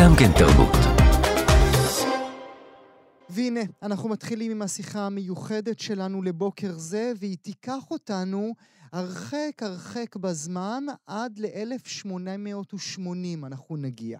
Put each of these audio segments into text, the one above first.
גם כן תרבות. והנה, אנחנו מתחילים עם השיחה המיוחדת שלנו לבוקר זה, והיא תיקח אותנו הרחק הרחק בזמן, עד ל-1880 אנחנו נגיע.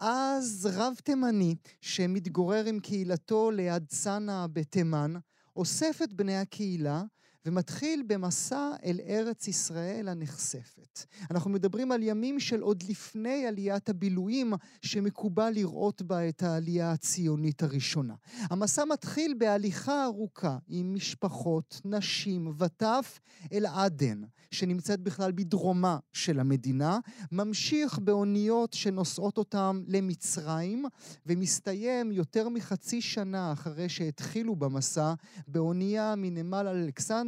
אז רב תימני, שמתגורר עם קהילתו ליד צנעא בתימן, אוסף את בני הקהילה ומתחיל במסע אל ארץ ישראל הנכספת. אנחנו מדברים על ימים של עוד לפני עליית הבילויים, שמקובל לראות בה את העלייה הציונית הראשונה. המסע מתחיל בהליכה ארוכה עם משפחות, נשים וטף אל עדן, שנמצאת בכלל בדרומה של המדינה, ממשיך באוניות שנושאות אותם למצרים, ומסתיים יותר מחצי שנה אחרי שהתחילו במסע, באונייה מנמל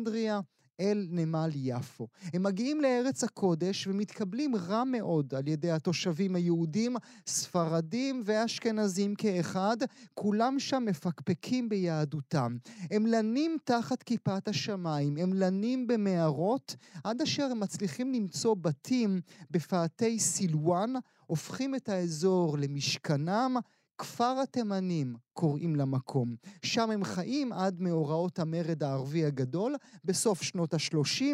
אלכסנדריה אל נמל יפו. הם מגיעים לארץ הקודש ומתקבלים רע מאוד על ידי התושבים היהודים, ספרדים ואשכנזים כאחד, כולם שם מפקפקים ביהדותם. הם לנים תחת כיפת השמיים, הם לנים במערות, עד אשר הם מצליחים למצוא בתים בפאתי סילואן, הופכים את האזור למשכנם, כפר התימנים קוראים למקום. שם הם חיים עד מאורעות המרד הערבי הגדול, בסוף שנות ה-30,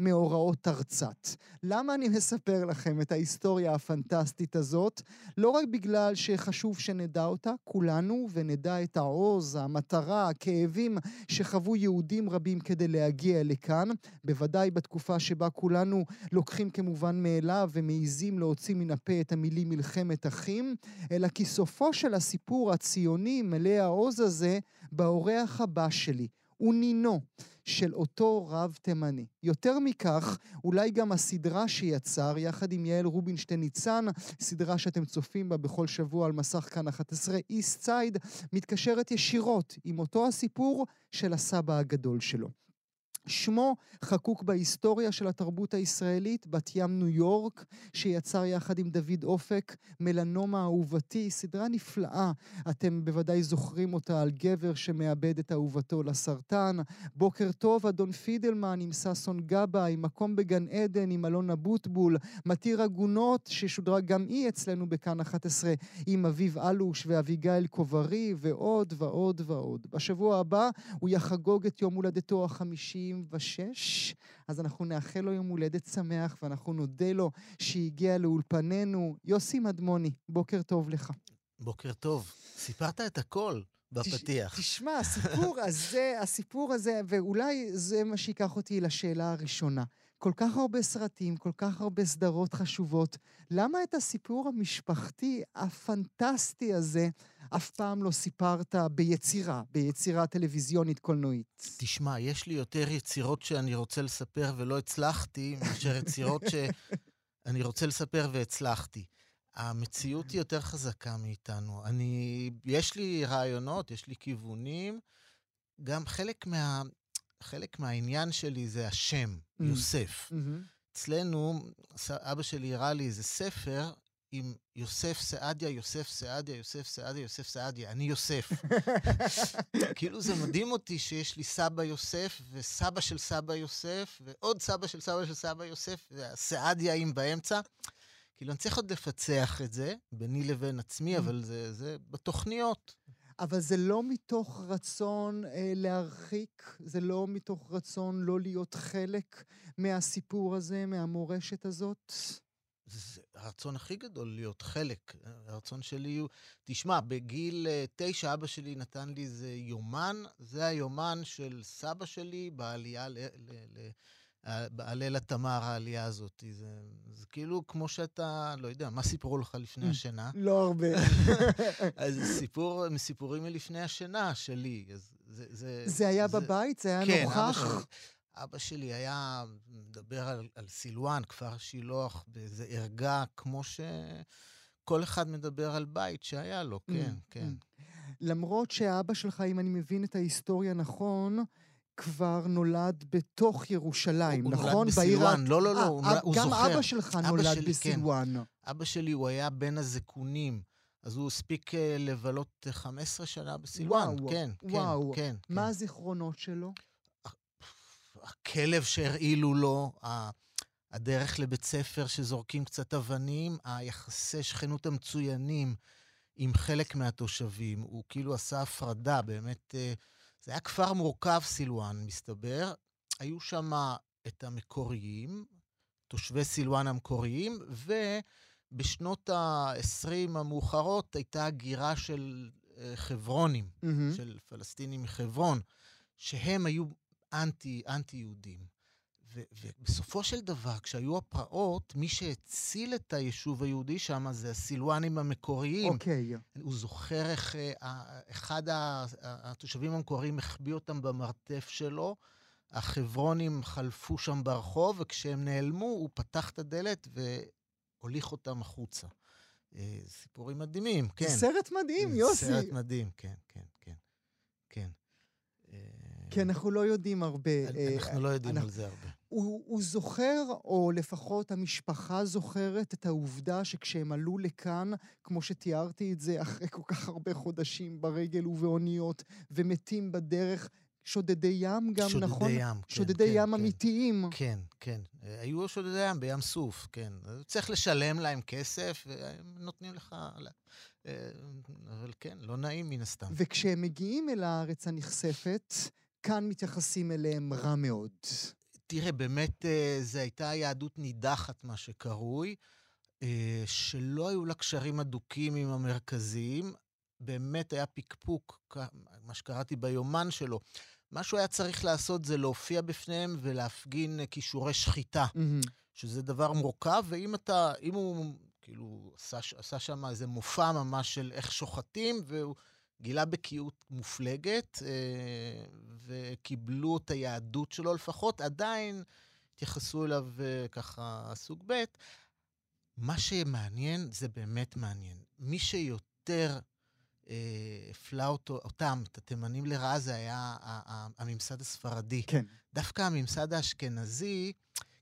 מאורעות תרצ"ת. למה אני מספר לכם את ההיסטוריה הפנטסטית הזאת? לא רק בגלל שחשוב שנדע אותה, כולנו, ונדע את העוז, המטרה, הכאבים שחוו יהודים רבים כדי להגיע לכאן, בוודאי בתקופה שבה כולנו לוקחים כמובן מאליו ומעיזים להוציא מן הפה את המילים מלחמת אחים, אלא כי סופו של הסיפור הציוני מלא העוז הזה באורח הבא שלי. הוא נינו של אותו רב תימני. יותר מכך, אולי גם הסדרה שיצר, יחד עם יעל רובינשטיין ניצן, סדרה שאתם צופים בה בכל שבוע על מסך כאן 11, איסט סייד, מתקשרת ישירות עם אותו הסיפור של הסבא הגדול שלו. שמו חקוק בהיסטוריה של התרבות הישראלית, בת ים ניו יורק, שיצר יחד עם דוד אופק, מלנומה אהובתי, סדרה נפלאה. אתם בוודאי זוכרים אותה על גבר שמאבד את אהובתו לסרטן. בוקר טוב, אדון פידלמן עם ששון גבאי, מקום בגן עדן עם אלון אבוטבול, מתיר עגונות, ששודרה גם היא אצלנו בכאן 11, עם אביב אלוש ואביגיל קוברי, ועוד ועוד ועוד. בשבוע הבא הוא יחגוג את יום הולדתו החמישי 96, אז אנחנו נאחל לו יום הולדת שמח ואנחנו נודה לו שהגיע לאולפנינו. יוסי מדמוני, בוקר טוב לך. בוקר טוב. סיפרת את הכל. בפתיח. תשמע, הסיפור הזה, הסיפור הזה, ואולי זה מה שיקח אותי לשאלה הראשונה. כל כך הרבה סרטים, כל כך הרבה סדרות חשובות, למה את הסיפור המשפחתי הפנטסטי הזה אף פעם לא סיפרת ביצירה, ביצירה טלוויזיונית קולנועית? תשמע, יש לי יותר יצירות שאני רוצה לספר ולא הצלחתי, מאשר יצירות שאני רוצה לספר והצלחתי. המציאות היא יותר חזקה מאיתנו. אני, יש לי רעיונות, יש לי כיוונים. גם חלק מה... חלק מהעניין שלי זה השם, mm. יוסף. Mm-hmm. אצלנו, אבא שלי הראה לי איזה ספר עם יוסף סעדיה, יוסף סעדיה, יוסף סעדיה, יוסף סעדיה, אני יוסף. כאילו זה מדהים אותי שיש לי סבא יוסף, וסבא של סבא יוסף, ועוד סבא של סבא של סבא יוסף, והסעדיה באמצע. כאילו, אני צריך עוד לפצח את זה, ביני לבין עצמי, mm. אבל זה, זה בתוכניות. אבל זה לא מתוך רצון אה, להרחיק, זה לא מתוך רצון לא להיות חלק מהסיפור הזה, מהמורשת הזאת? זה הרצון הכי גדול להיות חלק. הרצון שלי הוא... תשמע, בגיל אה, תשע אבא שלי נתן לי איזה יומן, זה היומן של סבא שלי בעלייה ל... ל, ל הליל התמר, העלייה הזאת. זה, זה כאילו כמו שאתה, לא יודע, מה סיפרו לך לפני השינה? לא הרבה. אז סיפור, מסיפורים מלפני השינה שלי. אז זה, זה, זה היה זה, בבית? זה היה כן, נוכח? אבא שלי, היה מדבר על, על סילואן, כפר שילוח, באיזה ערגה, כמו שכל אחד מדבר על בית שהיה לו, כן, mm, כן. Mm. למרות שאבא שלך, אם אני מבין את ההיסטוריה נכון, כבר נולד בתוך ירושלים, הוא נכון? הוא נולד בסילואן, לא, לא, לא, הוא, הוא גם זוכר. גם אבא שלך אבא נולד שלי, בסילואן. כן. אבא שלי, הוא היה בין הזקונים, אז הוא הספיק אה, לבלות 15 שנה בסילואן. וואו, כן, וואו. כן, כן. מה כן. הזיכרונות שלו? הכלב שהרעילו לו, הדרך לבית ספר שזורקים קצת אבנים, היחסי שכנות המצוינים עם חלק מהתושבים. הוא כאילו עשה הפרדה, באמת. אה, זה היה כפר מורכב, סילואן, מסתבר. היו שם את המקוריים, תושבי סילואן המקוריים, ובשנות ה-20 המאוחרות הייתה הגירה של אה, חברונים, mm-hmm. של פלסטינים מחברון, שהם היו אנטי, אנטי-יהודים. ובסופו של דבר, כשהיו הפרעות, מי שהציל את היישוב היהודי שם זה הסילואנים המקוריים. אוקיי. Okay. הוא זוכר איך uh, אחד התושבים המקוריים החביא אותם במרתף שלו, החברונים חלפו שם ברחוב, וכשהם נעלמו, הוא פתח את הדלת והוליך אותם החוצה. Uh, סיפורים מדהימים, כן. סרט מדהים, יוסי. סרט מדהים, כן, כן. כן. כי אנחנו לא יודעים הרבה. אנחנו לא יודעים על זה הרבה. הוא, הוא זוכר, או לפחות המשפחה זוכרת, את העובדה שכשהם עלו לכאן, כמו שתיארתי את זה, אחרי כל כך הרבה חודשים ברגל ובאוניות, ומתים בדרך, שודדי ים גם, שודדי נכון? שודדי ים, כן. שודדי כן, ים כן, אמיתיים. כן, כן. היו שודדי ים בים סוף, כן. צריך לשלם להם כסף, והם נותנים לך... אבל כן, לא נעים מן הסתם. וכשהם מגיעים אל הארץ הנכספת, כאן מתייחסים אליהם רע מאוד. תראה, באמת אה, זו הייתה יהדות נידחת, מה שקרוי, אה, שלא היו לה קשרים הדוקים עם המרכזיים. באמת היה פקפוק, מה שקראתי ביומן שלו. מה שהוא היה צריך לעשות זה להופיע בפניהם ולהפגין כישורי שחיטה, mm-hmm. שזה דבר מורכב, ואם אתה, אם הוא כאילו עשה, עשה שם איזה מופע ממש של איך שוחטים, והוא גילה בקיאות מופלגת, אה, וקיבלו את היהדות שלו לפחות, עדיין התייחסו אליו אה, ככה סוג ב'. מה שמעניין, זה באמת מעניין. מי שיותר אה, הפלה אותו, אותם, את התימנים לרעה, זה היה הממסד הספרדי. כן. דווקא הממסד האשכנזי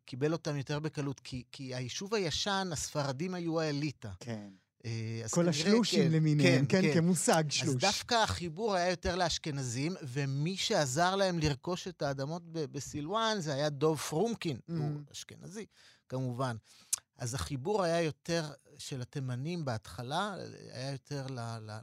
קיבל אותם יותר בקלות, כי, כי היישוב הישן, הספרדים היו האליטה. כן. אה, כל השלושים כן, למיניהם, כן, כן, כן, כמושג שלוש. אז דווקא החיבור היה יותר לאשכנזים, ומי שעזר להם לרכוש את האדמות בסילואן זה היה דוב פרומקין, mm. הוא אשכנזי, כמובן. אז החיבור היה יותר של התימנים בהתחלה, היה יותר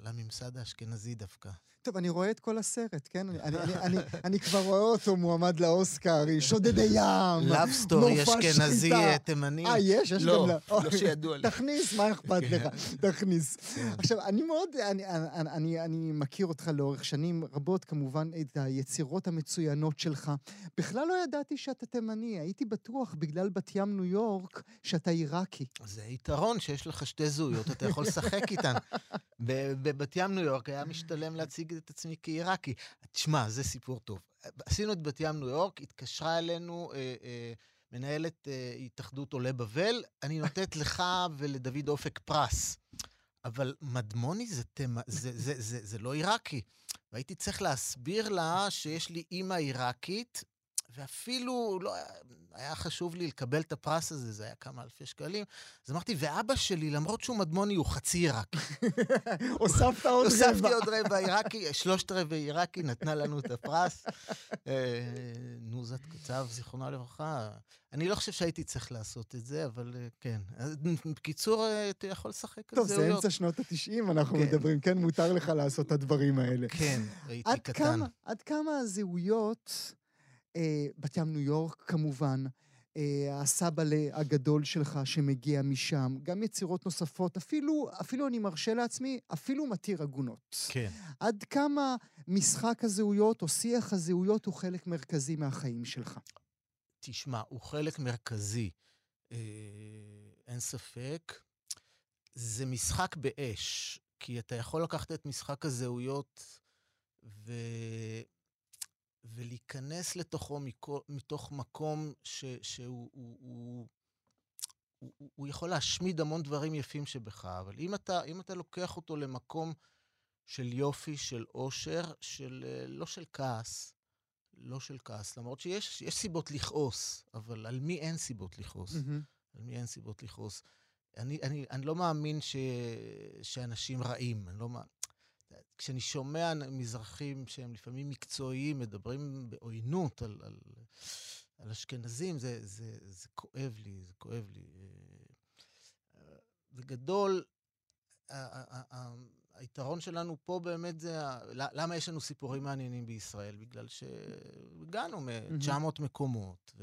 לממסד האשכנזי דווקא. טוב, אני רואה את כל הסרט, כן? אני, אני, אני, אני כבר רואה אותו מועמד לאוסקר, שודדי ים, love story אשכנזי תימני. אה, יש? יש לא, גם... לא שידוע לי. תכניס, מה אכפת לך? תכניס. כן. עכשיו, אני מאוד, אני, אני, אני, אני מכיר אותך לאורך שנים רבות, כמובן, את היצירות המצוינות שלך. בכלל לא ידעתי שאתה תימני, הייתי בטוח, בגלל בת ים ניו יורק, שאתה עיראקי. זה יתרון שיש לך שתי זהויות, אתה יכול לשחק איתן. בבת ים ניו יורק היה משתלם להציג את עצמי כעיראקי. תשמע, זה סיפור טוב. עשינו את בת ים ניו יורק, התקשרה אלינו אה, אה, מנהלת אה, התאחדות עולי בבל, אני נותנת לך ולדוד אופק פרס. אבל מדמוני זה, תמה, זה, זה, זה, זה, זה לא עיראקי. והייתי צריך להסביר לה שיש לי אימא עיראקית, ואפילו לא, היה חשוב לי לקבל את הפרס הזה, זה היה כמה אלפי שקלים. אז אמרתי, ואבא שלי, למרות שהוא מדמוני, הוא חצי עיראקי. הוספת עוד רבע. הוספתי עוד רבע עיראקי, שלושת רבעי עיראקי, נתנה לנו את הפרס. אה, נוזת קצב, זיכרונה לברכה. אני לא חושב שהייתי צריך לעשות את זה, אבל אה, כן. בקיצור, אה, אתה יכול לשחק על זהויות. טוב, זה אמצע שנות ה-90, אנחנו כן. מדברים. כן, מותר לך לעשות את הדברים האלה. כן, הייתי קטן. עד כמה הזהויות... אה, בת ים ניו יורק כמובן, אה, הסבא הגדול שלך שמגיע משם, גם יצירות נוספות, אפילו, אפילו אני מרשה לעצמי, אפילו מתיר עגונות. כן. עד כמה משחק הזהויות או שיח הזהויות הוא חלק מרכזי מהחיים שלך? תשמע, הוא חלק מרכזי, אה, אין ספק. זה משחק באש, כי אתה יכול לקחת את משחק הזהויות ו... ולהיכנס לתוכו מתוך מקום ש, שהוא הוא, הוא, הוא, הוא יכול להשמיד המון דברים יפים שבך, אבל אם אתה, אם אתה לוקח אותו למקום של יופי, של אושר, של, אה, לא של כעס, לא של כעס, למרות שיש סיבות לכעוס, אבל על מי אין סיבות לכעוס? Mm-hmm. על מי אין סיבות לכעוס? אני, אני, אני לא מאמין ש, שאנשים רעים, אני לא מאמין. כשאני שומע מזרחים שהם לפעמים מקצועיים, מדברים בעוינות על, על, על אשכנזים, זה, זה, זה כואב לי, זה כואב לי. בגדול, היתרון שלנו פה באמת זה, למה יש לנו סיפורים מעניינים בישראל? בגלל שהגענו מ-900 מקומות,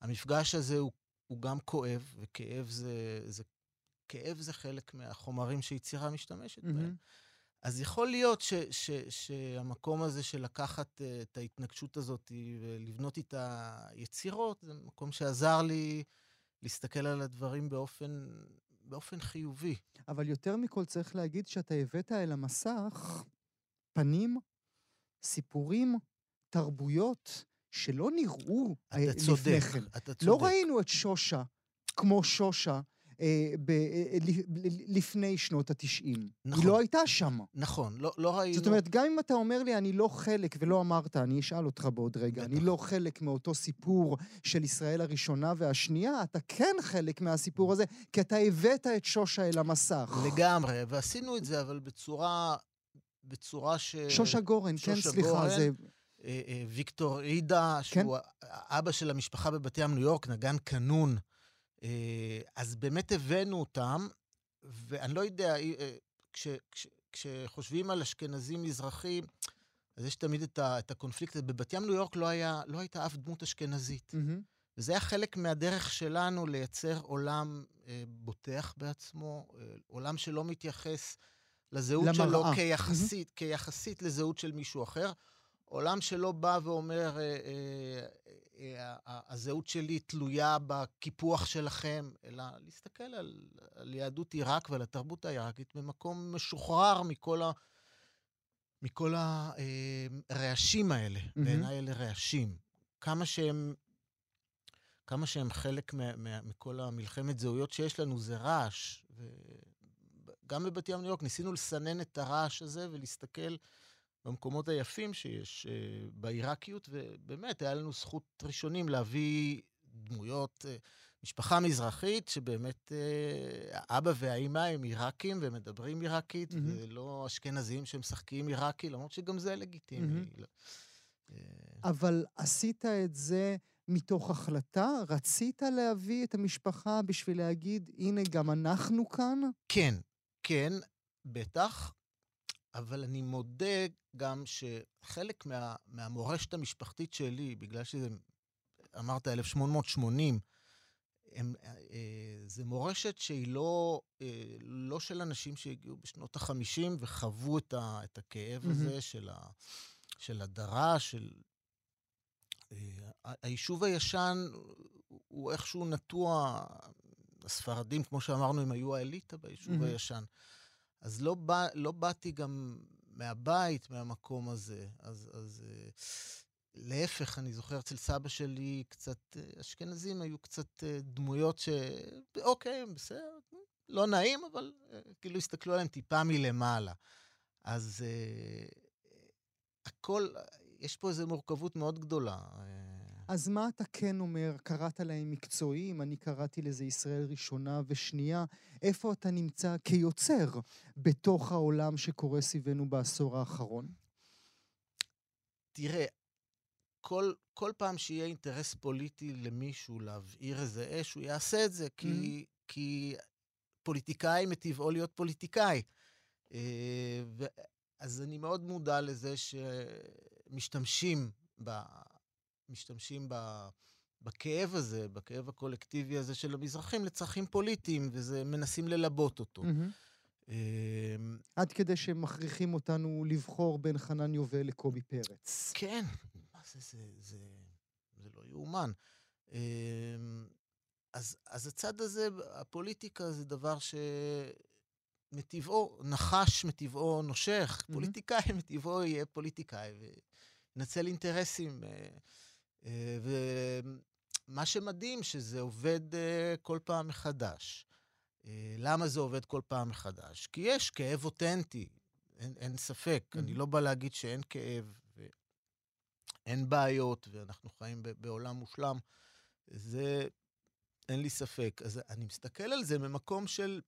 והמפגש הזה הוא, הוא גם כואב, וכאב זה, זה, כאב זה חלק מהחומרים שיצירה משתמשת בהם. אז יכול להיות ש, ש, שהמקום הזה של לקחת uh, את ההתנגשות הזאת ולבנות איתה יצירות, זה מקום שעזר לי להסתכל על הדברים באופן, באופן חיובי. אבל יותר מכל צריך להגיד שאתה הבאת אל המסך פנים, סיפורים, תרבויות, שלא נראו אתה לפני צודק, כן. אתה לא צודק. לא ראינו את שושה כמו שושה אה, ב, אה, לפני שנות התשעים. נכון. היא לא הייתה שם. נכון, לא, לא ראינו... זאת אומרת, גם אם אתה אומר לי, אני לא חלק, ולא אמרת, אני אשאל אותך בעוד רגע, בטח. אני לא חלק מאותו סיפור של ישראל הראשונה והשנייה, אתה כן חלק מהסיפור הזה, כי אתה הבאת את שושה אל המסך. לגמרי, ועשינו את זה, אבל בצורה... בצורה ש... שושה גורן, כן, שושה כן, סליחה, גורן. זה... אה, ויקטור עידה, כן? שהוא אבא של המשפחה בבת ים ניו יורק, נגן קנון. אה, אז באמת הבאנו אותם, ואני לא יודע, אה, כש, כש, כשחושבים על אשכנזים מזרחים, אז יש תמיד את, ה, את הקונפליקט הזה. בבת ים ניו יורק לא, היה, לא הייתה אף דמות אשכנזית. Mm-hmm. וזה היה חלק מהדרך שלנו לייצר עולם אה, בוטח בעצמו, אה, עולם שלא מתייחס לזהות למראה. שלו כיחסית, mm-hmm. כיחסית לזהות של מישהו אחר. עולם שלא בא ואומר, אה, אה, אה, הזהות שלי תלויה בקיפוח שלכם, אלא להסתכל על, על יהדות עיראק ועל התרבות העיראקית במקום משוחרר מכל, ה, מכל הרעשים האלה. Mm-hmm. בעיניי אלה רעשים. כמה שהם, כמה שהם חלק מה, מה, מכל המלחמת זהויות שיש לנו, זה רעש. וגם בבת ים ניו יורק ניסינו לסנן את הרעש הזה ולהסתכל במקומות היפים שיש uh, בעיראקיות, ובאמת, היה לנו זכות ראשונים להביא דמויות, uh, משפחה מזרחית, שבאמת uh, האבא והאימא הם עיראקים ומדברים עיראקית, mm-hmm. ולא אשכנזים שמשחקים עיראקי, למרות שגם זה לגיטימי. Mm-hmm. אבל עשית את זה... מתוך החלטה? רצית להביא את המשפחה בשביל להגיד, הנה, גם אנחנו כאן? כן, כן, בטח. אבל אני מודה גם שחלק מה, מהמורשת המשפחתית שלי, בגלל שזה, אמרת 1880, הם, אה, זה מורשת שהיא לא, אה, לא של אנשים שהגיעו בשנות ה-50 וחוו את, ה, את הכאב mm-hmm. הזה של, ה, של הדרה, של... אה, היישוב הישן הוא איכשהו נטוע, הספרדים, כמו שאמרנו, הם היו האליטה ביישוב mm-hmm. הישן. אז לא, בא, לא באתי גם מהבית, מהמקום הזה. אז, אז uh, להפך, אני זוכר אצל סבא שלי קצת, uh, אשכנזים היו קצת uh, דמויות ש... אוקיי, בסדר, לא נעים, אבל כאילו הסתכלו עליהם טיפה מלמעלה. אז הכל, יש פה איזו מורכבות מאוד גדולה. אז מה אתה כן אומר? קראת להם מקצועיים, אני קראתי לזה ישראל ראשונה ושנייה. איפה אתה נמצא כיוצר בתוך העולם שקורה סביבנו בעשור האחרון? תראה, כל, כל פעם שיהיה אינטרס פוליטי למישהו להבעיר איזה אש, הוא יעשה את זה, כי, mm. כי פוליטיקאי מטבעו להיות פוליטיקאי. אה, אז אני מאוד מודע לזה שמשתמשים. משתמשים ב... בכאב הזה, בכאב הקולקטיבי הזה של המזרחים לצרכים פוליטיים, וזה מנסים ללבות אותו. Mm-hmm. עד כדי שהם מכריחים אותנו לבחור בין חנן יובל לקובי פרץ. כן, מה זה, זה, זה, זה לא יאומן. אמ, אז, אז הצד הזה, הפוליטיקה זה דבר שמטבעו, נחש מטבעו נושך, mm-hmm. פוליטיקאי מטבעו יהיה פוליטיקאי, ונצל אינטרסים. אה, ומה שמדהים, שזה עובד אה, כל פעם מחדש. אה, למה זה עובד כל פעם מחדש? כי יש כאב אותנטי, אין, אין ספק. Mm-hmm. אני לא בא להגיד שאין כאב ואין בעיות, ואנחנו חיים בעולם מושלם. זה, אין לי ספק. אז אני מסתכל על זה ממקום של,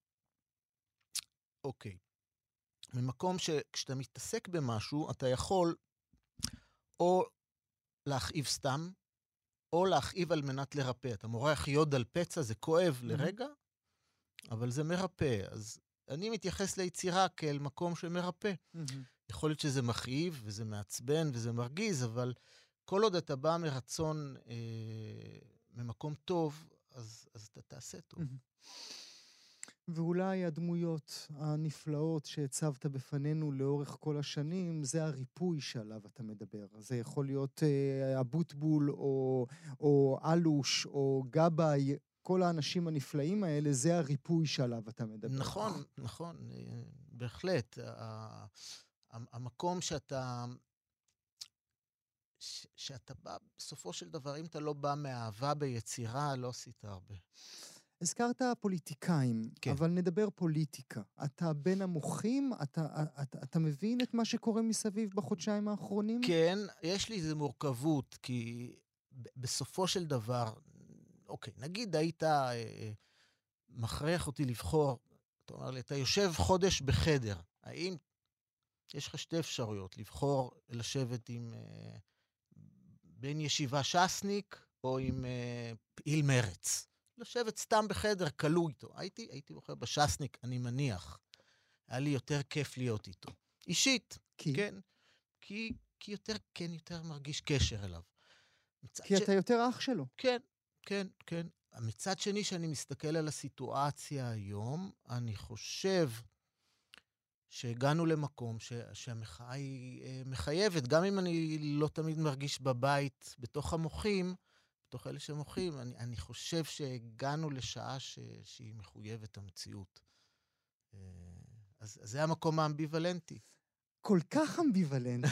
אוקיי, ממקום שכשאתה מתעסק במשהו, אתה יכול או להכאיב סתם, או להכאיב על מנת לרפא. אתה מורח יוד על פצע, זה כואב לרגע, אבל זה מרפא. אז אני מתייחס ליצירה כאל מקום שמרפא. יכול להיות שזה מכאיב, וזה מעצבן, וזה מרגיז, אבל כל עוד אתה בא מרצון, אה, ממקום טוב, אז, אז אתה תעשה טוב. ואולי הדמויות הנפלאות שהצבת בפנינו לאורך כל השנים, זה הריפוי שעליו אתה מדבר. זה יכול להיות אה, אבוטבול, או, או אלוש, או גבאי, כל האנשים הנפלאים האלה, זה הריפוי שעליו אתה מדבר. נכון, נכון, אה, בהחלט. המקום שאתה... ש, שאתה בא, בסופו של דבר, אם אתה לא בא מאהבה ביצירה, לא עשית הרבה. הזכרת פוליטיקאים, כן. אבל נדבר פוליטיקה. אתה בין המוחים? אתה, אתה, אתה מבין את מה שקורה מסביב בחודשיים האחרונים? כן, יש לי איזו מורכבות, כי בסופו של דבר, אוקיי, נגיד היית אה, אה, מכריח אותי לבחור, אתה אומר לי, אתה יושב חודש בחדר, האם יש לך שתי אפשרויות, לבחור לשבת עם אה, בן ישיבה ש"סניק או עם אה, פעיל מרץ. לשבת סתם בחדר, כלוא איתו. הייתי, הייתי בוחר בש"סניק, אני מניח. היה לי יותר כיף להיות איתו. אישית. כי? כן. כי, כי יותר, כן, יותר מרגיש קשר אליו. כי ש... אתה יותר אח שלו. כן, כן, כן. מצד שני, כשאני מסתכל על הסיטואציה היום, אני חושב שהגענו למקום ש, שהמחאה היא אה, מחייבת, גם אם אני לא תמיד מרגיש בבית בתוך המוחים, בתוך אלה שמוחים, אני, אני חושב שהגענו לשעה ש, שהיא מחויבת המציאות. אה, אז, אז זה המקום האמביוולנטי. כל כך אמביוולנטי.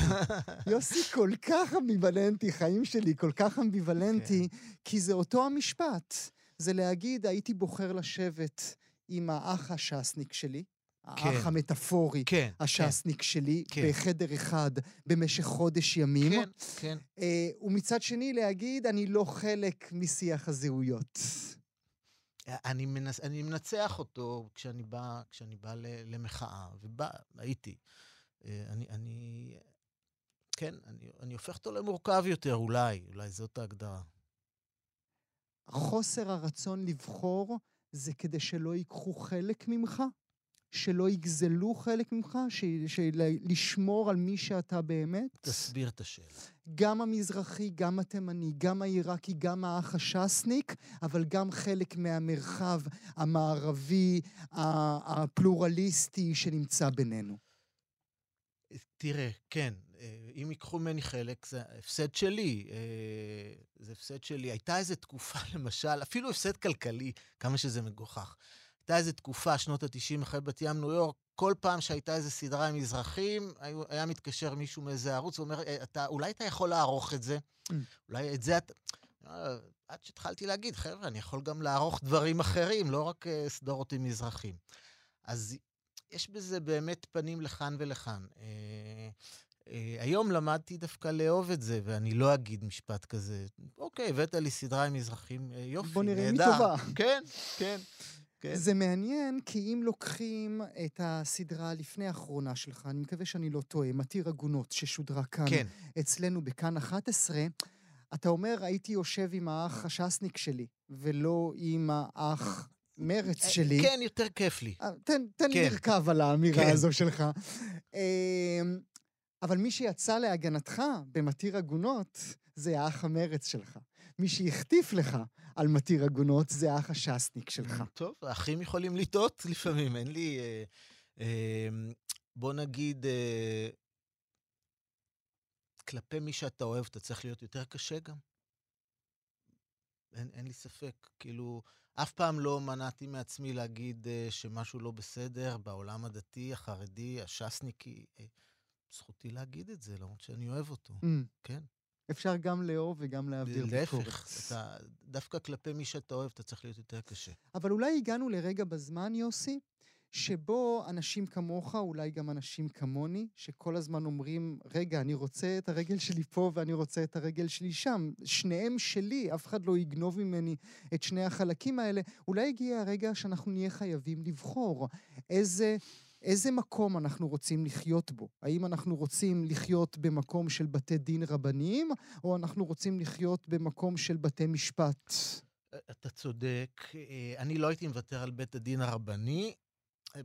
יוסי כל כך אמביוולנטי, חיים שלי כל כך אמביוולנטי, כן. כי זה אותו המשפט. זה להגיד, הייתי בוחר לשבת עם האח הש"סניק שלי. האח המטאפורי, כן, הש"סניק כן. שלי, כן. בחדר אחד במשך חודש ימים. כן, כן. אה, ומצד שני להגיד, אני לא חלק משיח הזהויות. אני, מנס, אני מנצח אותו כשאני בא, כשאני בא למחאה, ובא, הייתי. אה, אני, אני, כן, אני, אני הופך אותו למורכב יותר, אולי, אולי זאת ההגדרה. חוסר הרצון לבחור זה כדי שלא ייקחו חלק ממך? שלא יגזלו חלק ממך, לשמור על מי שאתה באמת? תסביר את השאלה. גם המזרחי, גם התימני, גם העיראקי, גם האח הש"סניק, אבל גם חלק מהמרחב המערבי, הפלורליסטי שנמצא בינינו. תראה, כן, אה, אם ייקחו ממני חלק, זה הפסד שלי. אה, זה הפסד שלי. הייתה איזו תקופה, למשל, אפילו הפסד כלכלי, כמה שזה מגוחך. הייתה איזו תקופה, שנות ה-90, אחרי בת ים, ניו יורק, כל פעם שהייתה איזו סדרה עם מזרחים, היה, מתקשר מישהו מאיזה ערוץ ואומר, אה, אתה, אולי אתה יכול לערוך את זה? Mm. אולי את זה אתה... אה, עד שהתחלתי להגיד, חבר'ה, אני יכול גם לערוך דברים אחרים, לא רק uh, סדרות עם מזרחים. אז יש בזה באמת פנים לכאן ולכאן. Uh, uh, היום למדתי דווקא לאהוב את זה, ואני לא אגיד משפט כזה, אוקיי, הבאת לי סדרה עם מזרחים, יופי, נהדר. בוא נראה מי טובה. כן, כן. כן. זה מעניין, כי אם לוקחים את הסדרה הלפני האחרונה שלך, אני מקווה שאני לא טועה, מתיר עגונות, ששודרה כאן, כן. אצלנו בכאן 11, אתה אומר, הייתי יושב עם האח הש"סניק שלי, ולא עם האח מרץ אה, שלי. כן, יותר כיף לי. אה, תן, תן כן. לרכב על האמירה כן. הזו שלך. אמ, אבל מי שיצא להגנתך במתיר עגונות, זה האח המרץ שלך. מי שהחטיף לך על מתיר עגונות זה האח הש"סניק שלך. טוב, האחים יכולים לטעות לפעמים, אין לי... אה, אה, בוא נגיד, אה, כלפי מי שאתה אוהב, אתה צריך להיות יותר קשה גם. אין, אין לי ספק. כאילו, אף פעם לא מנעתי מעצמי להגיד uh, שמשהו לא בסדר בעולם הדתי, החרדי, הש"סניקי. Uh, זכותי להגיד את זה, למרות שאני אוהב אותו. Mm. כן. אפשר גם לאהוב וגם להעביר ביקורת. להפך, אתה, דווקא כלפי מי שאתה אוהב, אתה צריך להיות יותר קשה. אבל אולי הגענו לרגע בזמן, יוסי, שבו אנשים כמוך, אולי גם אנשים כמוני, שכל הזמן אומרים, רגע, אני רוצה את הרגל שלי פה ואני רוצה את הרגל שלי שם. שניהם שלי, אף אחד לא יגנוב ממני את שני החלקים האלה. אולי הגיע הרגע שאנחנו נהיה חייבים לבחור איזה איזה מקום אנחנו רוצים לחיות בו? האם אנחנו רוצים לחיות במקום של בתי דין רבניים, או אנחנו רוצים לחיות במקום של בתי משפט? אתה צודק. אה, אני לא הייתי מוותר על בית הדין הרבני.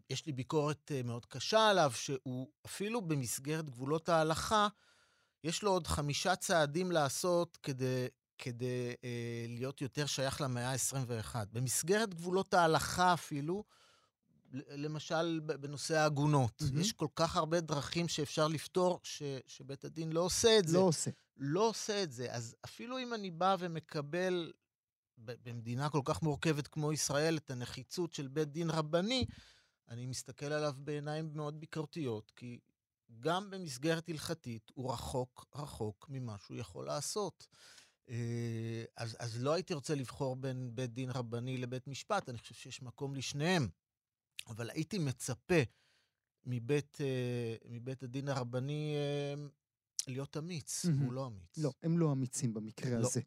יש לי ביקורת אה, מאוד קשה עליו, שהוא אפילו במסגרת גבולות ההלכה, יש לו עוד חמישה צעדים לעשות כדי, כדי אה, להיות יותר שייך למאה ה-21. במסגרת גבולות ההלכה אפילו, למשל בנושא העגונות. Mm-hmm. יש כל כך הרבה דרכים שאפשר לפתור, ש, שבית הדין לא עושה את זה. לא עושה. לא עושה את זה. אז אפילו אם אני בא ומקבל במדינה כל כך מורכבת כמו ישראל את הנחיצות של בית דין רבני, אני מסתכל עליו בעיניים מאוד ביקורתיות, כי גם במסגרת הלכתית הוא רחוק רחוק ממה שהוא יכול לעשות. אה, אז, אז לא הייתי רוצה לבחור בין בית דין רבני לבית משפט, אני חושב שיש מקום לשניהם. אבל הייתי מצפה מבית, אה, מבית הדין הרבני אה, להיות אמיץ, mm-hmm. הוא לא אמיץ. לא, הם לא אמיצים במקרה לא. הזה.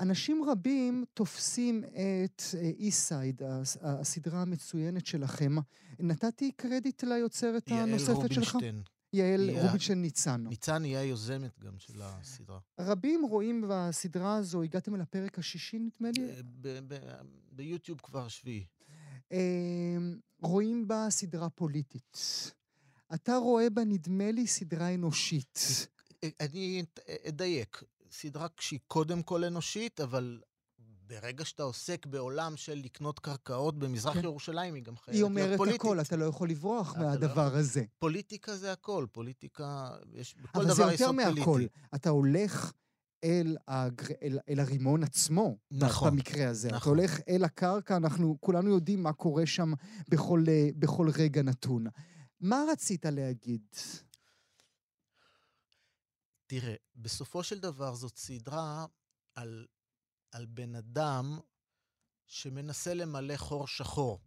אנשים רבים תופסים את איסייד, אה, הסדרה המצוינת שלכם. נתתי קרדיט ליוצרת הנוספת שלך? יעל רובינשטיין. יעל רובינשטיין ניצן. ניצן היא היוזמת גם של הסדרה. רבים רואים בסדרה הזו, הגעתם אל הפרק השישי נדמה לי? ביוטיוב כבר שביעי. אמ, רואים בה סדרה פוליטית. אתה רואה בה, נדמה לי, סדרה אנושית. אני אדייק. סדרה שהיא קודם כל אנושית, אבל ברגע שאתה עוסק בעולם של לקנות קרקעות במזרח כן. ירושלים, היא גם חייבת להיות פוליטית. היא אומרת הכל, אתה לא יכול לברוח לא מהדבר לא... הזה. פוליטיקה זה הכל, פוליטיקה, יש בכל דבר יסוד פוליטי. אבל זה יותר מהכל. אתה הולך אל, הגר... אל, אל הרימון עצמו, נכון, במקרה הזה. נכון. אתה הולך אל הקרקע, אנחנו כולנו יודעים מה קורה שם בכל, אה, בכל רגע נתון. מה רצית להגיד? תראה, בסופו של דבר זאת סדרה על, על בן אדם שמנסה למלא חור שחור.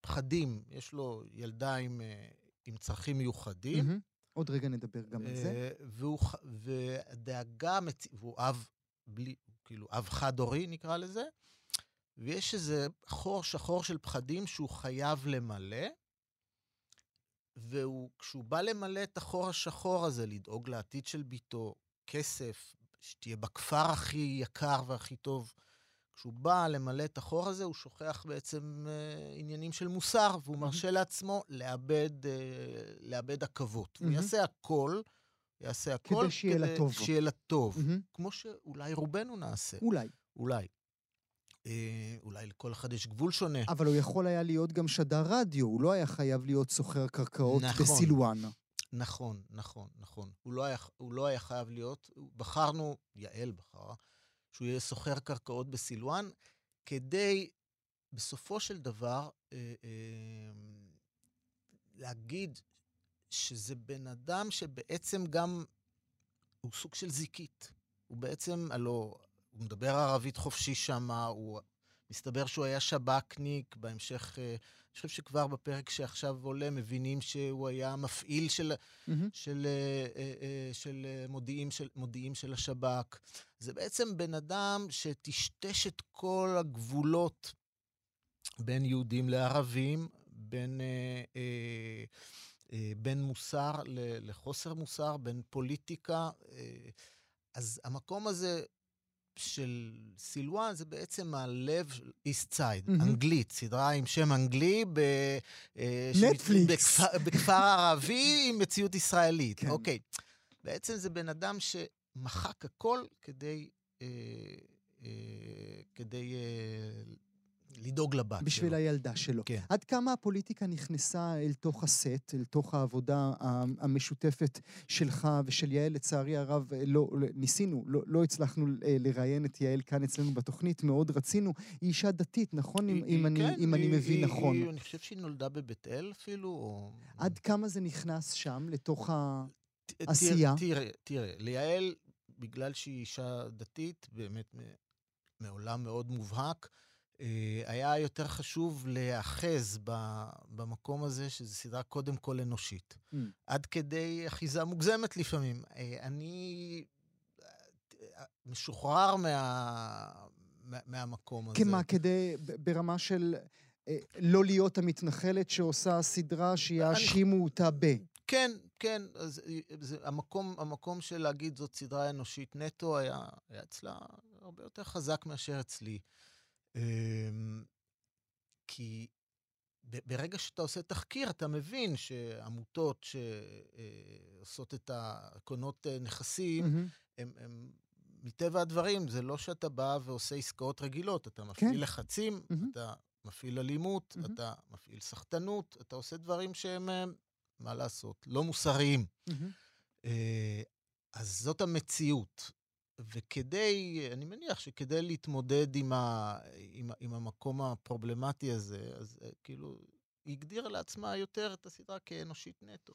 פחדים, יש לו ילדה עם, אה, עם צרכים מיוחדים. Mm-hmm. עוד רגע נדבר גם על זה. אה, והוא, והדאגה, והוא אב, בלי, כאילו, אב חד-הורי נקרא לזה, ויש איזה חור שחור של פחדים שהוא חייב למלא, וכשהוא בא למלא את החור השחור הזה, לדאוג לעתיד של ביתו, כסף, שתהיה בכפר הכי יקר והכי טוב, כשהוא בא למלא את החור הזה, הוא שוכח בעצם אה, עניינים של מוסר, והוא mm-hmm. מרשה לעצמו לאבד, אה, לאבד עכבות. Mm-hmm. הוא יעשה הכל, יעשה הכל כדי שיהיה לטוב. שיהיה לטוב. Mm-hmm. כמו שאולי רובנו נעשה. אולי. אולי. אה, אולי לכל אחד יש גבול שונה. אבל הוא יכול היה להיות גם שדר רדיו, הוא לא היה חייב להיות סוחר קרקעות נכון, בסילואן. נכון, נכון, נכון. הוא לא, היה, הוא לא היה חייב להיות, בחרנו, יעל בחרה, שהוא יהיה סוחר קרקעות בסילואן, כדי בסופו של דבר אה, אה, להגיד שזה בן אדם שבעצם גם הוא סוג של זיקית. הוא בעצם, הלוא, הוא מדבר ערבית חופשי שם, הוא... מסתבר שהוא היה שב"כניק, בהמשך, אה, אני חושב שכבר בפרק שעכשיו עולה, מבינים שהוא היה מפעיל של, mm-hmm. של, אה, אה, של, מודיעים, של מודיעים של השב"כ. זה בעצם בן אדם שטשטש את כל הגבולות בין יהודים לערבים, בין, בין מוסר לחוסר מוסר, בין פוליטיקה. אז המקום הזה של סילואן זה בעצם הלב של איסט סייד, mm-hmm. אנגלית, סדרה עם שם אנגלי ב... אה, נטפליקס. בכפר, בכפר ערבי עם מציאות ישראלית. כן. אוקיי. בעצם זה בן אדם שמחק הכל כדי... אה, אה, כדי אה, לדאוג לבת שלו. בשביל הילדה שלו. כן. עד כמה הפוליטיקה נכנסה אל תוך הסט, אל תוך העבודה המשותפת שלך ושל יעל, לצערי הרב, לא, ניסינו, לא, לא הצלחנו אה, לראיין את יעל כאן אצלנו בתוכנית, מאוד רצינו. היא אישה דתית, נכון? היא, אם, היא, אני, כן, אם היא, אני מבין היא, נכון. היא, אני חושב שהיא נולדה בבית אל אפילו, או... עד כמה זה נכנס שם, לתוך העשייה? תראה, תראה, ליעל, בגלל שהיא אישה דתית, באמת מעולם מאוד מובהק, אה, היה יותר חשוב להיאחז במקום הזה, שזו סדרה קודם כל אנושית. Mm. עד כדי אחיזה מוגזמת לפעמים. אה, אני אה, משוחרר מה, מה, מהמקום הזה. כמה, כדי, ברמה של... אה, לא להיות המתנחלת שעושה סדרה שיאשימו אותה ב... כן, כן, אז אה, זה, המקום, המקום של להגיד זאת סדרה אנושית נטו היה, היה אצלה הרבה יותר חזק מאשר אצלי. אמ, כי ברגע שאתה עושה תחקיר, אתה מבין שעמותות שעושות את הקונות נכסים, mm-hmm. הם מטבע הדברים, זה לא שאתה בא ועושה עסקאות רגילות, אתה מפעיל כן. לחצים, mm-hmm. אתה מפעיל אלימות, mm-hmm. אתה מפעיל סחטנות, אתה עושה דברים שהם, מה לעשות, לא מוסריים. Mm-hmm. אז זאת המציאות. וכדי, אני מניח שכדי להתמודד עם, ה, עם, עם המקום הפרובלמטי הזה, אז אה, כאילו, היא הגדירה לעצמה יותר את הסדרה כאנושית נטו.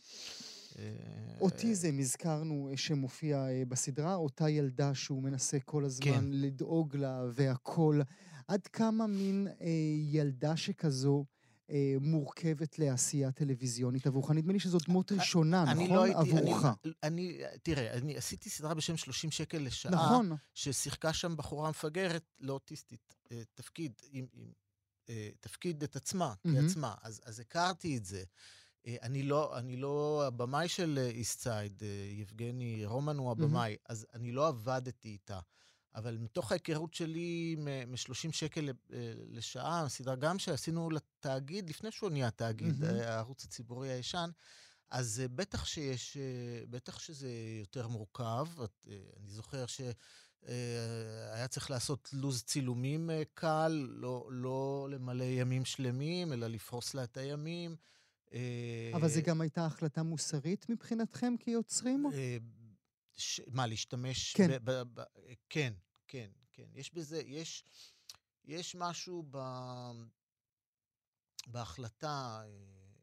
אה, אוטיזם, הזכרנו שמופיע בסדרה, אותה ילדה שהוא מנסה כל הזמן כן. לדאוג לה והכול. עד כמה מין אה, ילדה שכזו אה, מורכבת לעשייה טלוויזיונית עבורך? נדמה לי שזו דמות ראשונה, נכון? לא הייתי, עבורך. אני, אני, תראה, אני עשיתי סדרה בשם 30 שקל לשעה, נכון. ששיחקה שם בחורה מפגרת, לא אוטיסטית, אה, תפקיד, עם, עם, אה, תפקיד את עצמה, mm-hmm. כעצמה, אז, אז הכרתי את זה. אה, אני לא, אני לא הבמאי של איסטסייד, יבגני רומן הוא הבמאי, mm-hmm. אז אני לא עבדתי איתה. אבל מתוך ההיכרות שלי מ-30 שקל אה, לשעה, סדרה גם שעשינו לתאגיד, לפני שהוא נהיה תאגיד, mm-hmm. הערוץ הציבורי הישן, אז אה, בטח שיש, בטח שזה יותר מורכב. אני זוכר שהיה צריך לעשות לו"ז צילומים קל, לא, לא למלא ימים שלמים, אלא לפרוס לה את הימים. אבל זו גם הייתה החלטה מוסרית מבחינתכם כיוצרים? ש... מה, להשתמש? כן. ב... ב... ב... כן, כן, כן. יש בזה, יש, יש משהו ב... בהחלטה, אה,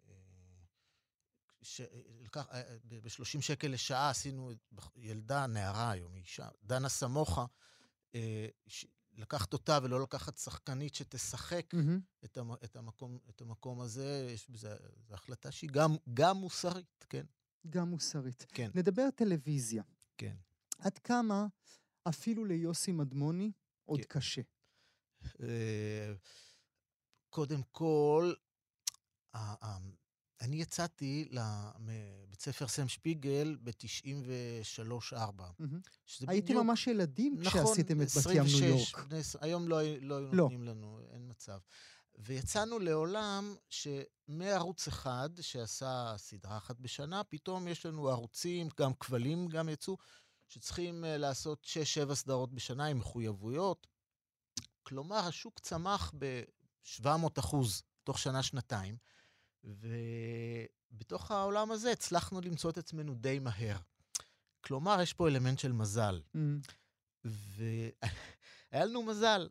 אה, שלקח, אה, ב-30 שקל לשעה עשינו ילדה, נערה היום, אישה, דנה סמוכה, לקחת אותה ולא לקחת שחקנית שתשחק mm-hmm. את, המ, את, המקום, את המקום הזה, יש בזה, זו החלטה שהיא גם, גם מוסרית, כן. גם מוסרית. כן. נדבר טלוויזיה. כן. עד כמה אפילו ליוסי מדמוני עוד כן. קשה? אה, קודם כל, אני יצאתי לבית ספר סם שפיגל ב-93-4. הייתם בדיוק... ממש ילדים נכון, כשעשיתם את בת ים ניו יורק. היום לא, לא היו לא. נותנים לנו, אין מצב. ויצאנו לעולם שמערוץ אחד, שעשה סדרה אחת בשנה, פתאום יש לנו ערוצים, גם כבלים גם יצאו, שצריכים אה, לעשות 6-7 סדרות בשנה עם מחויבויות. כלומר, השוק צמח ב-700 אחוז תוך שנה-שנתיים, ובתוך העולם הזה הצלחנו למצוא את עצמנו די מהר. כלומר, יש פה אלמנט של מזל. Mm. והיה לנו מזל.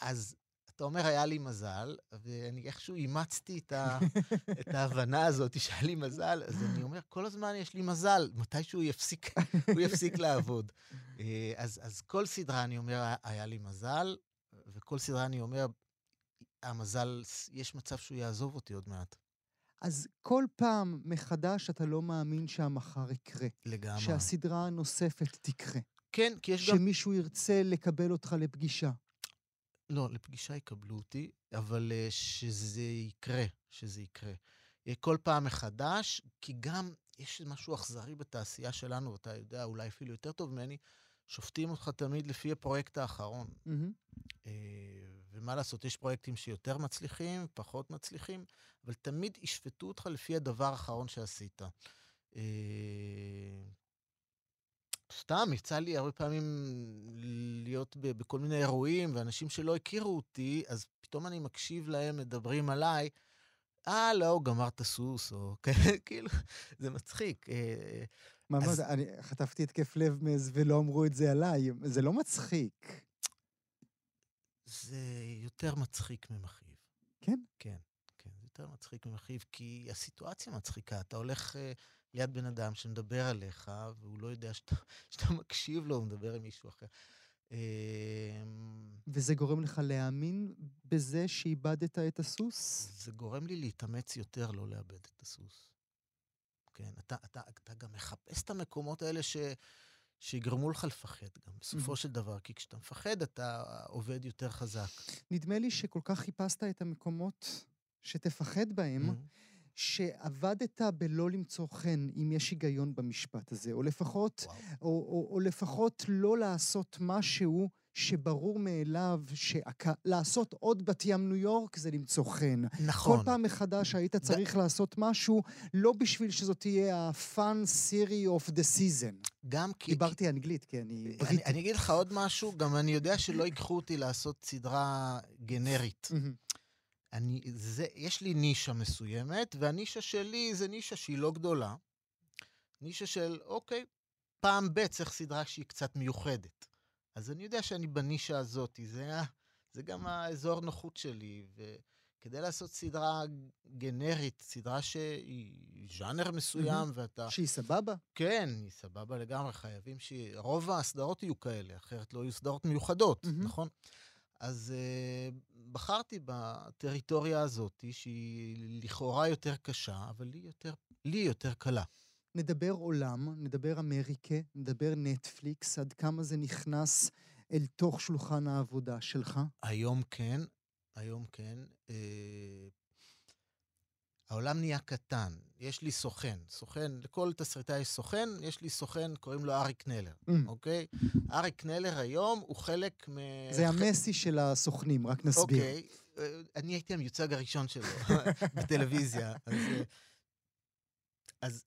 אז אתה אומר, היה לי מזל, ואני איכשהו אימצתי את, ה... את ההבנה הזאת שהיה לי מזל, אז אני אומר, כל הזמן יש לי מזל, מתישהו יפסיק, הוא יפסיק לעבוד. אה, אז, אז כל סדרה, אני אומר, היה לי מזל, וכל סדרה אני אומר, המזל, יש מצב שהוא יעזוב אותי עוד מעט. אז כל פעם מחדש אתה לא מאמין שהמחר יקרה. לגמרי. שהסדרה הנוספת תקרה. כן, כי יש שמישהו גם... שמישהו ירצה לקבל אותך לפגישה. לא, לפגישה יקבלו אותי, אבל uh, שזה יקרה, שזה יקרה. Uh, כל פעם מחדש, כי גם יש משהו אכזרי בתעשייה שלנו, ואתה יודע אולי אפילו יותר טוב ממני, שופטים אותך תמיד לפי הפרויקט האחרון. Mm-hmm. Uh, ומה לעשות, יש פרויקטים שיותר מצליחים, פחות מצליחים, אבל תמיד ישפטו אותך לפי הדבר האחרון שעשית. סתם, יצא לי הרבה פעמים להיות בכל מיני אירועים, ואנשים שלא הכירו אותי, אז פתאום אני מקשיב להם, מדברים עליי, אה, לא, הוא גמר את הסוס, או כאילו, זה מצחיק. אה, מה, אז... מה, אני חטפתי התקף לב ולא אמרו את זה עליי, זה לא מצחיק. זה יותר מצחיק ממכאיב. כן? כן, יותר מצחיק ממכאיב, כי הסיטואציה מצחיקה. אתה הולך... Uh, ליד בן אדם שמדבר עליך, והוא לא יודע שאתה, שאתה מקשיב לו, הוא מדבר עם מישהו אחר. אמ, וזה גורם לך להאמין בזה שאיבדת את הסוס? זה גורם לי להתאמץ יותר לא לאבד את הסוס. כן, אתה, אתה, אתה גם מחפש את המקומות האלה ש, שיגרמו לך לפחד גם, בסופו. של דבר, כי כשאתה מפחד אתה עובד יותר חזק. נדמה לי שכל כך חיפשת את המקומות שתפחד בהם, Mhm. שעבדת בלא למצוא חן, אם יש היגיון במשפט הזה, או לפחות, וואו. או, או, או לפחות לא לעשות משהו שברור מאליו שלעשות עוד בת ים ניו יורק זה למצוא חן. נכון. כל פעם מחדש היית צריך לעשות משהו, לא בשביל שזאת תהיה ה-fun series of the season. גם כי... דיברתי אנגלית, כי אני אני. אני אגיד לך עוד משהו, גם אני יודע שלא ייקחו אותי לעשות סדרה גנרית. אני, זה, יש לי נישה מסוימת, והנישה שלי זה נישה שהיא לא גדולה. נישה של, אוקיי, פעם ב' צריך סדרה שהיא קצת מיוחדת. אז אני יודע שאני בנישה הזאת, זה, זה גם האזור נוחות שלי, וכדי לעשות סדרה גנרית, סדרה שהיא ז'אנר מסוים, ואתה... שהיא סבבה? כן, היא סבבה לגמרי, חייבים ש... רוב הסדרות יהיו כאלה, אחרת לא יהיו סדרות מיוחדות, מהמם. נכון? אז uh, בחרתי בטריטוריה הזאת, שהיא לכאורה יותר קשה, אבל לי יותר, לי יותר קלה. נדבר עולם, נדבר אמריקה, נדבר נטפליקס, עד כמה זה נכנס אל תוך שולחן העבודה שלך? היום כן, היום כן. Uh, העולם נהיה קטן, יש לי סוכן, סוכן, לכל תסריטאי יש סוכן, יש לי סוכן, קוראים לו אריק נלר, Mm. אוקיי? אריק נלר היום הוא חלק מ... זה המסי של הסוכנים, רק נסביר. אוקיי, אה, אני הייתי המיוצג הראשון שלו בטלוויזיה. אז, אה, אז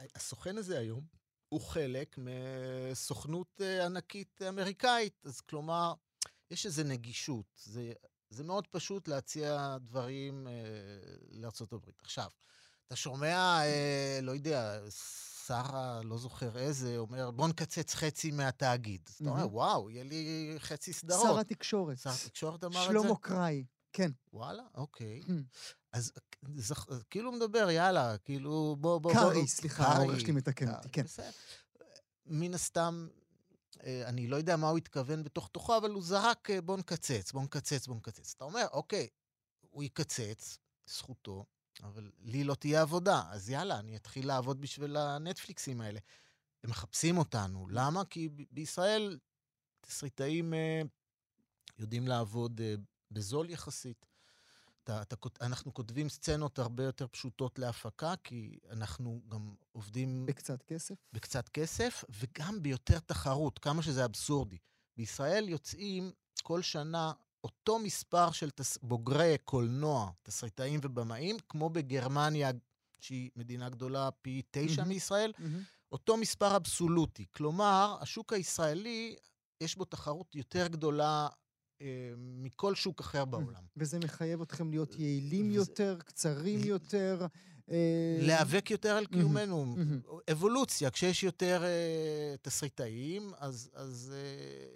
אה, הסוכן הזה היום הוא חלק מסוכנות ענקית אמריקאית, אז כלומר, יש איזו נגישות. זה, זה מאוד פשוט להציע דברים אה, לארה"ב. עכשיו, אתה שומע, אה, לא יודע, שר, לא זוכר איזה, אומר, בוא נקצץ חצי מהתאגיד. אז אתה אומר. וואו, יהיה לי חצי שר סדרות. התקשורת, שר התקשורת אמר את זה? שלמה קראי, כן. וואלה, אוקיי. Hmm. אז כאילו מדבר, יאללה, כאילו, בוא, בוא, בוא. קרעי, סליחה, העורך שלי מתקן אותי, כן. בסדר. מן הסתם, אני לא יודע מה הוא התכוון בתוך תוכו, אבל הוא זרק, אה, בוא נקצץ, בוא נקצץ, בוא נקצץ. אתה אומר, אוקיי, הוא יקצץ, זכותו, אבל לי לא תהיה עבודה, אז יאללה, אני אתחיל לעבוד בשביל הנטפליקסים האלה. הם מחפשים אותנו. למה? כי בישראל תסריטאים אה, יודעים לעבוד אה, בזול יחסית. אתה, אתה, אנחנו כותבים סצנות הרבה יותר פשוטות להפקה, כי אנחנו גם עובדים בקצת כסף. בקצת כסף, וגם ביותר תחרות, כמה שזה אבסורדי. בישראל יוצאים כל שנה אותו מספר של תס... בוגרי קולנוע, תסריטאים ובמאים, כמו בגרמניה, שהיא מדינה גדולה פי תשע מהמם. מישראל, מהמם. אותו מספר אבסולוטי. כלומר, השוק הישראלי, יש בו תחרות יותר גדולה מכל שוק אחר בעולם. וזה מחייב אתכם להיות יעילים וזה- יותר, קצרים יותר. אה, להיאבק יותר על קיומנו. אבולוציה, כשיש יותר אה, תסריטאים, אז, אז אה,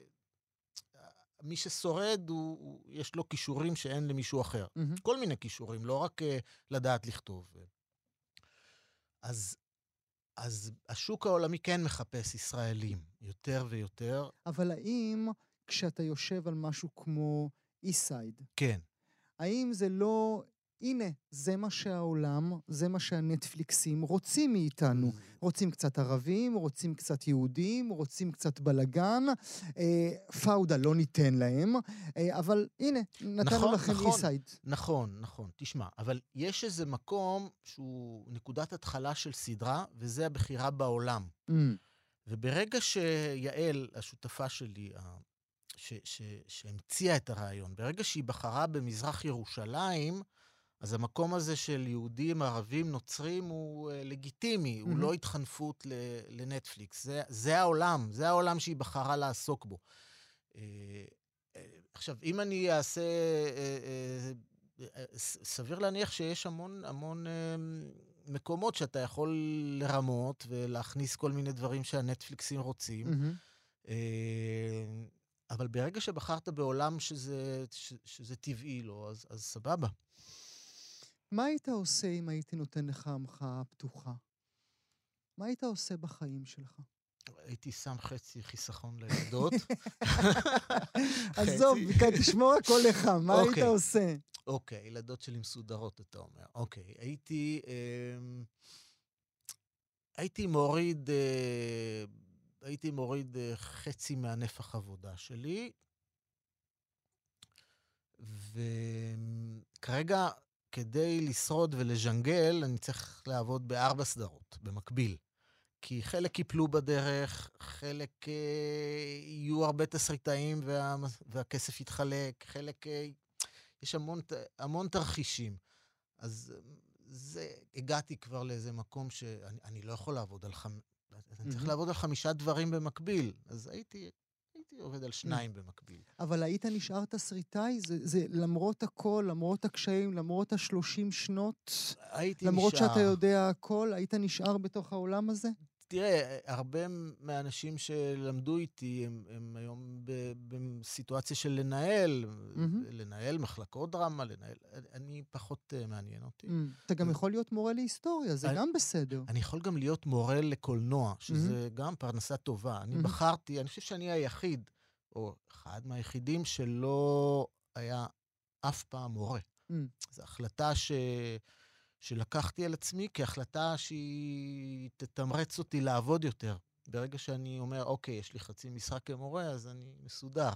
מי ששורד, הוא, הוא, יש לו כישורים שאין למישהו אחר. כל מיני כישורים, לא רק אה, לדעת לכתוב. אז, אז השוק העולמי כן מחפש ישראלים, יותר ויותר. אבל האם כשאתה יושב על משהו כמו אי-סייד, כן. האם זה לא, הנה, זה מה שהעולם, זה מה שהנטפליקסים רוצים מאיתנו. רוצים קצת ערבים, רוצים קצת יהודים, רוצים קצת בלגן. אה, פאודה לא ניתן להם, אה, אבל הנה, נתנו נכון, לכם נכון. אי-סייד. נכון, נכון. תשמע, אבל יש איזה מקום שהוא נקודת התחלה של סדרה, וזה הבחירה בעולם. Mm, וברגע שיעל, השותפה שלי, ש- ש- שהמציאה את הרעיון, ברגע שהיא בחרה במזרח ירושלים, אז המקום הזה של יהודים, ערבים, נוצרים הוא אה, לגיטימי, הוא מהמם. לא התחנפות ל- לנטפליקס. זה, זה העולם, זה העולם שהיא בחרה לעסוק בו. אה, אה, עכשיו, אם אני אעשה... אה, ס- סביר להניח שיש המון המון אה, מקומות שאתה יכול לרמות ולהכניס כל מיני דברים שהנטפליקסים רוצים. מהמם. אה, אבל ברגע שבחרת בעולם שזה, ש- שזה טבעי לו, אז, אז סבבה. מה היית עושה אם הייתי נותן לך המחאה פתוחה? מה היית עושה בחיים שלך? הייתי שם חצי חיסכון לילדות. עזוב, תשמור הכל לך, מה היית אוקיי. עושה? אוקיי, ילדות שלי מסודרות, אתה אומר. אוקיי, הייתי... אמ, הייתי מוריד... אה, הייתי מוריד אה, חצי מהנפח עבודה שלי, וכרגע שכדי לשרוד ולז'נגל, אני צריך לעבוד בארבע סדרות, במקביל. כי חלק ייפלו בדרך, חלק אה, יהיו הרבה תסריטאים וה, והכסף יתחלק, חלק... אה, יש המון, המון תרחישים. אז זה, הגעתי כבר לאיזה מקום שאני לא יכול לעבוד על חמ... אני צריך לעבוד על חמישה דברים במקביל. אז הייתי, הייתי עובד על שניים במקביל. אבל היית נשאר תסריטאי? זה, זה למרות הכל, למרות הקשיים, למרות השלושים שנות? הייתי למרות נשאר. למרות שאתה יודע הכל, היית נשאר בתוך העולם הזה? תראה, הרבה מהאנשים שלמדו איתי הם, הם היום בסיטואציה של לנהל, mm-hmm. לנהל מחלקות דרמה, לנהל... אני פחות uh, מעניין אותי. Mm. אתה גם יכול להיות מורה להיסטוריה, זה אני, גם בסדר. אני יכול גם להיות מורה לקולנוע, שזה mm-hmm. גם פרנסה טובה. אני mm-hmm. בחרתי, אני חושב שאני היחיד, או אחד מהיחידים שלא היה אף פעם מורה. Mm. זו החלטה ש... שלקחתי על עצמי כהחלטה שהיא תתמרץ אותי לעבוד יותר. ברגע שאני אומר, אוקיי, יש לי חצי משחק כמורה, אז אני מסודר.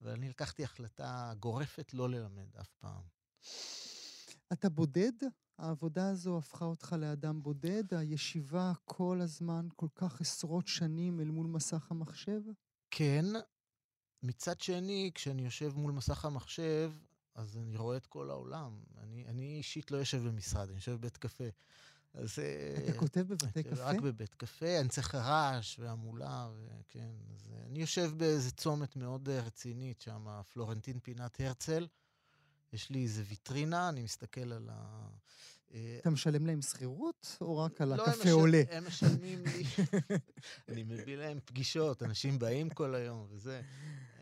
ואני לקחתי החלטה גורפת לא ללמד אף פעם. אתה בודד? העבודה הזו הפכה אותך לאדם בודד? הישיבה כל הזמן, כל כך עשרות שנים אל מול מסך המחשב? כן. מצד שני, כשאני יושב מול מסך המחשב, אז אני רואה את כל העולם. אני, אני אישית לא יושב במשרד, אני יושב בבית קפה. אז... אה, אתה כותב בבתי קפה? רק בבית קפה, אני צריך רעש והמולה, וכן. אז אה, אני יושב באיזה צומת מאוד אה, רצינית שם, פלורנטין פינת הרצל. יש לי איזה ויטרינה, אני מסתכל על ה... אתה משלם להם שכירות, או רק על לא, הקפה עולה? לא, הם משלמים לי. אני מביא להם פגישות, אנשים באים כל היום וזה.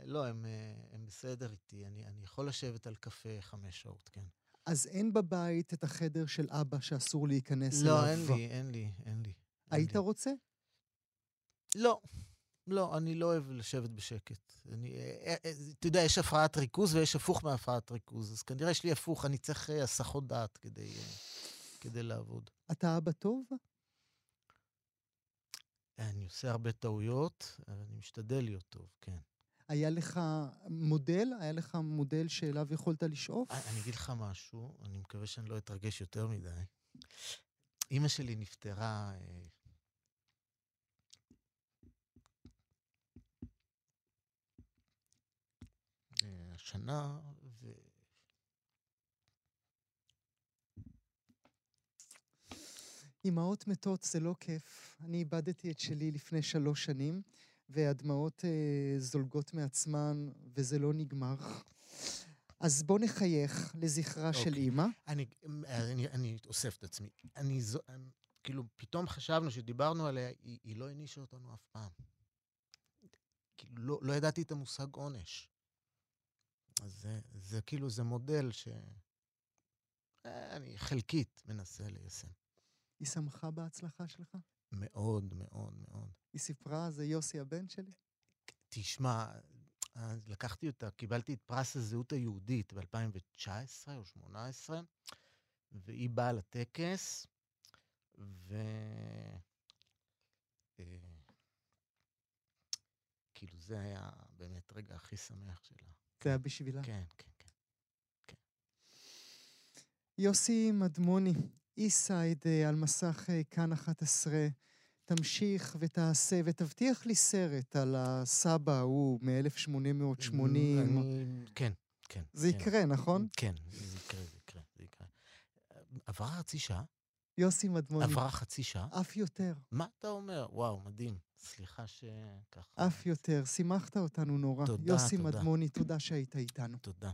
לא, הם, הם בסדר איתי. אני, אני יכול לשבת על קפה חמש שעות, כן. אז אין בבית את החדר של אבא שאסור להיכנס לא, אליו? לא, אין לי, אין לי, אין לי. היית לי. רוצה? לא. לא, אני לא אוהב לשבת בשקט. אני, אה, אה, אתה יודע, יש הפרעת ריכוז ויש הפוך מהפרעת ריכוז, אז כנראה יש לי הפוך, אני צריך אה, הסחות דעת כדי, כדי לעבוד. אתה אבא טוב? אני עושה הרבה טעויות, אבל אני משתדל להיות טוב, כן. היה לך מודל? היה לך מודל שאליו יכולת לשאוף? אני אגיד לך משהו, אני מקווה שאני לא אתרגש יותר מדי. אימא שלי נפטרה השנה, ו... אימהות מתות זה לא כיף. אני איבדתי את שלי לפני שלוש שנים, והדמעות אה, זולגות מעצמן, וזה לא נגמר. אז בוא נחייך לזכרה okay. של אוקיי. אימא. אני, אני, אני אוסף את עצמי. אני, זו, כאילו, פתאום חשבנו שדיברנו עליה, היא, היא לא הענישה אותנו אף פעם. כאילו, לא, לא ידעתי את המושג עונש. אז זה, זה כאילו, זה מודל שאני חלקית מנסה ליישם. היא שמחה בהצלחה שלך? מאוד, מאוד, מאוד. היא סיפרה, זה יוסי הבן שלי? תשמע, לקחתי אותה, קיבלתי את פרס הזהות היהודית ב-2019 או 2018, והיא באה לטקס, ו... אה, כאילו, זה היה באמת רגע הכי שמח שלה. זה היה בשבילה? כן, כן, כן. כן. יוסי מדמוני, אי-סייד אה, על מסך אה, כאן 11. תמשיך ותעשה, ותבטיח לי סרט על הסבא ההוא מ-1880. כן, כן. זה כן. יקרה, נכון? כן, זה יקרה, זה יקרה, זה יקרה. עברה חצי שעה? יוסי מדמוני. עברה חצי שעה? אף יותר. מה אתה אומר? וואו, מדהים. סליחה שככה... אף יותר. שימחת אותנו נורא. תודה, יוסי תודה. מדמוני, תודה שהיית איתנו. תודה.